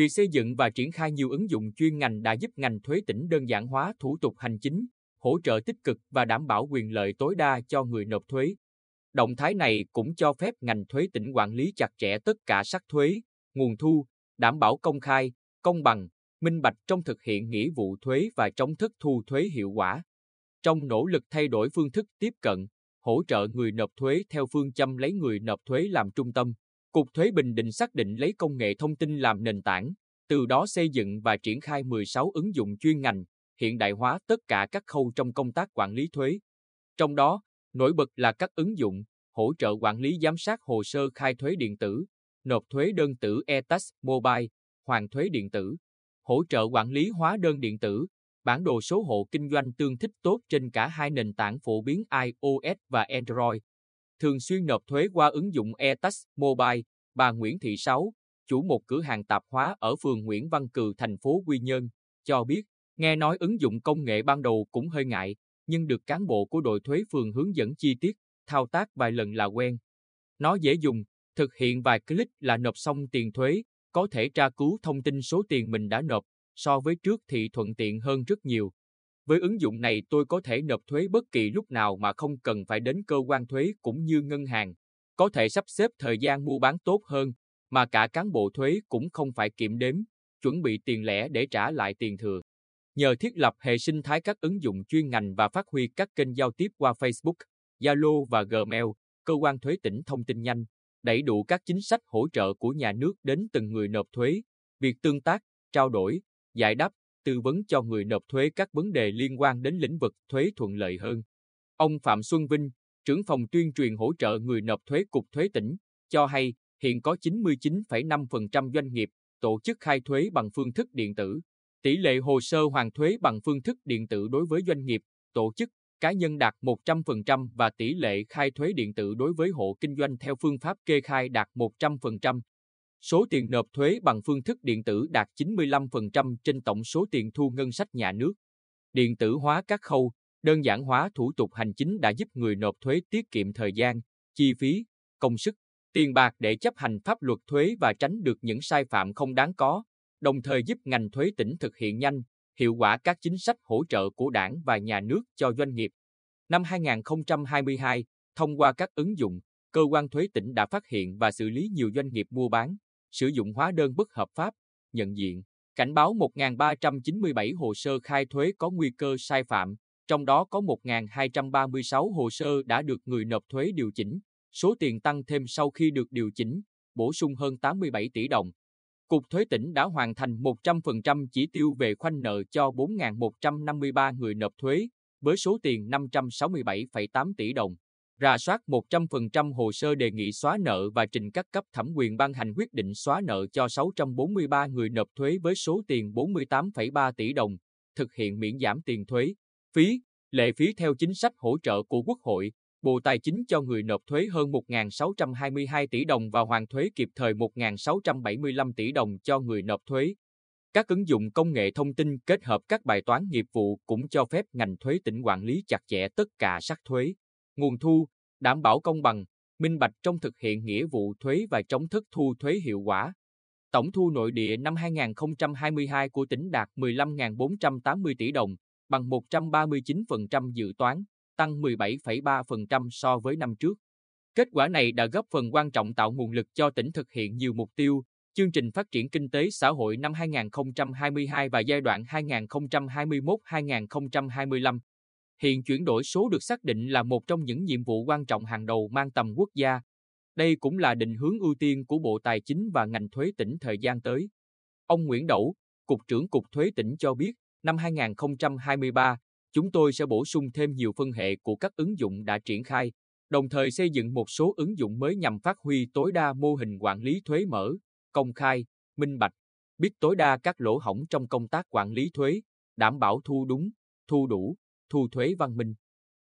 Việc xây dựng và triển khai nhiều ứng dụng chuyên ngành đã giúp ngành thuế tỉnh đơn giản hóa thủ tục hành chính, hỗ trợ tích cực và đảm bảo quyền lợi tối đa cho người nộp thuế. Động thái này cũng cho phép ngành thuế tỉnh quản lý chặt chẽ tất cả sắc thuế, nguồn thu, đảm bảo công khai, công bằng, minh bạch trong thực hiện nghĩa vụ thuế và chống thất thu thuế hiệu quả. Trong nỗ lực thay đổi phương thức tiếp cận, hỗ trợ người nộp thuế theo phương châm lấy người nộp thuế làm trung tâm, Cục Thuế Bình Định xác định lấy công nghệ thông tin làm nền tảng, từ đó xây dựng và triển khai 16 ứng dụng chuyên ngành, hiện đại hóa tất cả các khâu trong công tác quản lý thuế. Trong đó, nổi bật là các ứng dụng hỗ trợ quản lý giám sát hồ sơ khai thuế điện tử, nộp thuế đơn tử e-tax mobile, hoàn thuế điện tử, hỗ trợ quản lý hóa đơn điện tử, bản đồ số hộ kinh doanh tương thích tốt trên cả hai nền tảng phổ biến iOS và Android. Thường xuyên nộp thuế qua ứng dụng eTax Mobile, bà Nguyễn Thị Sáu, chủ một cửa hàng tạp hóa ở phường Nguyễn Văn Cừ, thành phố Quy Nhơn, cho biết, nghe nói ứng dụng công nghệ ban đầu cũng hơi ngại, nhưng được cán bộ của đội thuế phường hướng dẫn chi tiết, thao tác vài lần là quen. Nó dễ dùng, thực hiện vài click là nộp xong tiền thuế, có thể tra cứu thông tin số tiền mình đã nộp, so với trước thì thuận tiện hơn rất nhiều. Với ứng dụng này tôi có thể nộp thuế bất kỳ lúc nào mà không cần phải đến cơ quan thuế cũng như ngân hàng, có thể sắp xếp thời gian mua bán tốt hơn, mà cả cán bộ thuế cũng không phải kiểm đếm, chuẩn bị tiền lẻ để trả lại tiền thừa. Nhờ thiết lập hệ sinh thái các ứng dụng chuyên ngành và phát huy các kênh giao tiếp qua Facebook, Zalo và Gmail, cơ quan thuế tỉnh thông tin nhanh, đẩy đủ các chính sách hỗ trợ của nhà nước đến từng người nộp thuế, việc tương tác, trao đổi, giải đáp, tư vấn cho người nộp thuế các vấn đề liên quan đến lĩnh vực thuế thuận lợi hơn. Ông Phạm Xuân Vinh, trưởng phòng tuyên truyền hỗ trợ người nộp thuế Cục Thuế tỉnh, cho hay hiện có 99,5% doanh nghiệp tổ chức khai thuế bằng phương thức điện tử. Tỷ lệ hồ sơ hoàn thuế bằng phương thức điện tử đối với doanh nghiệp, tổ chức, cá nhân đạt 100% và tỷ lệ khai thuế điện tử đối với hộ kinh doanh theo phương pháp kê khai đạt 100%. Số tiền nộp thuế bằng phương thức điện tử đạt 95% trên tổng số tiền thu ngân sách nhà nước. Điện tử hóa các khâu, đơn giản hóa thủ tục hành chính đã giúp người nộp thuế tiết kiệm thời gian, chi phí, công sức, tiền bạc để chấp hành pháp luật thuế và tránh được những sai phạm không đáng có, đồng thời giúp ngành thuế tỉnh thực hiện nhanh, hiệu quả các chính sách hỗ trợ của đảng và nhà nước cho doanh nghiệp. Năm 2022, thông qua các ứng dụng, cơ quan thuế tỉnh đã phát hiện và xử lý nhiều doanh nghiệp mua bán, sử dụng hóa đơn bất hợp pháp, nhận diện, cảnh báo 1.397 hồ sơ khai thuế có nguy cơ sai phạm, trong đó có 1.236 hồ sơ đã được người nộp thuế điều chỉnh, số tiền tăng thêm sau khi được điều chỉnh, bổ sung hơn 87 tỷ đồng. Cục Thuế tỉnh đã hoàn thành 100% chỉ tiêu về khoanh nợ cho 4.153 người nộp thuế, với số tiền 567,8 tỷ đồng rà soát 100% hồ sơ đề nghị xóa nợ và trình các cấp thẩm quyền ban hành quyết định xóa nợ cho 643 người nộp thuế với số tiền 48,3 tỷ đồng, thực hiện miễn giảm tiền thuế, phí, lệ phí theo chính sách hỗ trợ của Quốc hội, Bộ Tài chính cho người nộp thuế hơn 1.622 tỷ đồng và hoàn thuế kịp thời 1.675 tỷ đồng cho người nộp thuế. Các ứng dụng công nghệ thông tin kết hợp các bài toán nghiệp vụ cũng cho phép ngành thuế tỉnh quản lý chặt chẽ tất cả sắc thuế nguồn thu, đảm bảo công bằng, minh bạch trong thực hiện nghĩa vụ thuế và chống thất thu thuế hiệu quả. Tổng thu nội địa năm 2022 của tỉnh đạt 15.480 tỷ đồng, bằng 139% dự toán, tăng 17,3% so với năm trước. Kết quả này đã góp phần quan trọng tạo nguồn lực cho tỉnh thực hiện nhiều mục tiêu, chương trình phát triển kinh tế xã hội năm 2022 và giai đoạn 2021-2025. Hiện chuyển đổi số được xác định là một trong những nhiệm vụ quan trọng hàng đầu mang tầm quốc gia. Đây cũng là định hướng ưu tiên của Bộ Tài chính và ngành thuế tỉnh thời gian tới. Ông Nguyễn Đẩu, Cục trưởng Cục Thuế tỉnh cho biết, năm 2023, chúng tôi sẽ bổ sung thêm nhiều phân hệ của các ứng dụng đã triển khai, đồng thời xây dựng một số ứng dụng mới nhằm phát huy tối đa mô hình quản lý thuế mở, công khai, minh bạch, biết tối đa các lỗ hổng trong công tác quản lý thuế, đảm bảo thu đúng, thu đủ, thu thuế văn minh.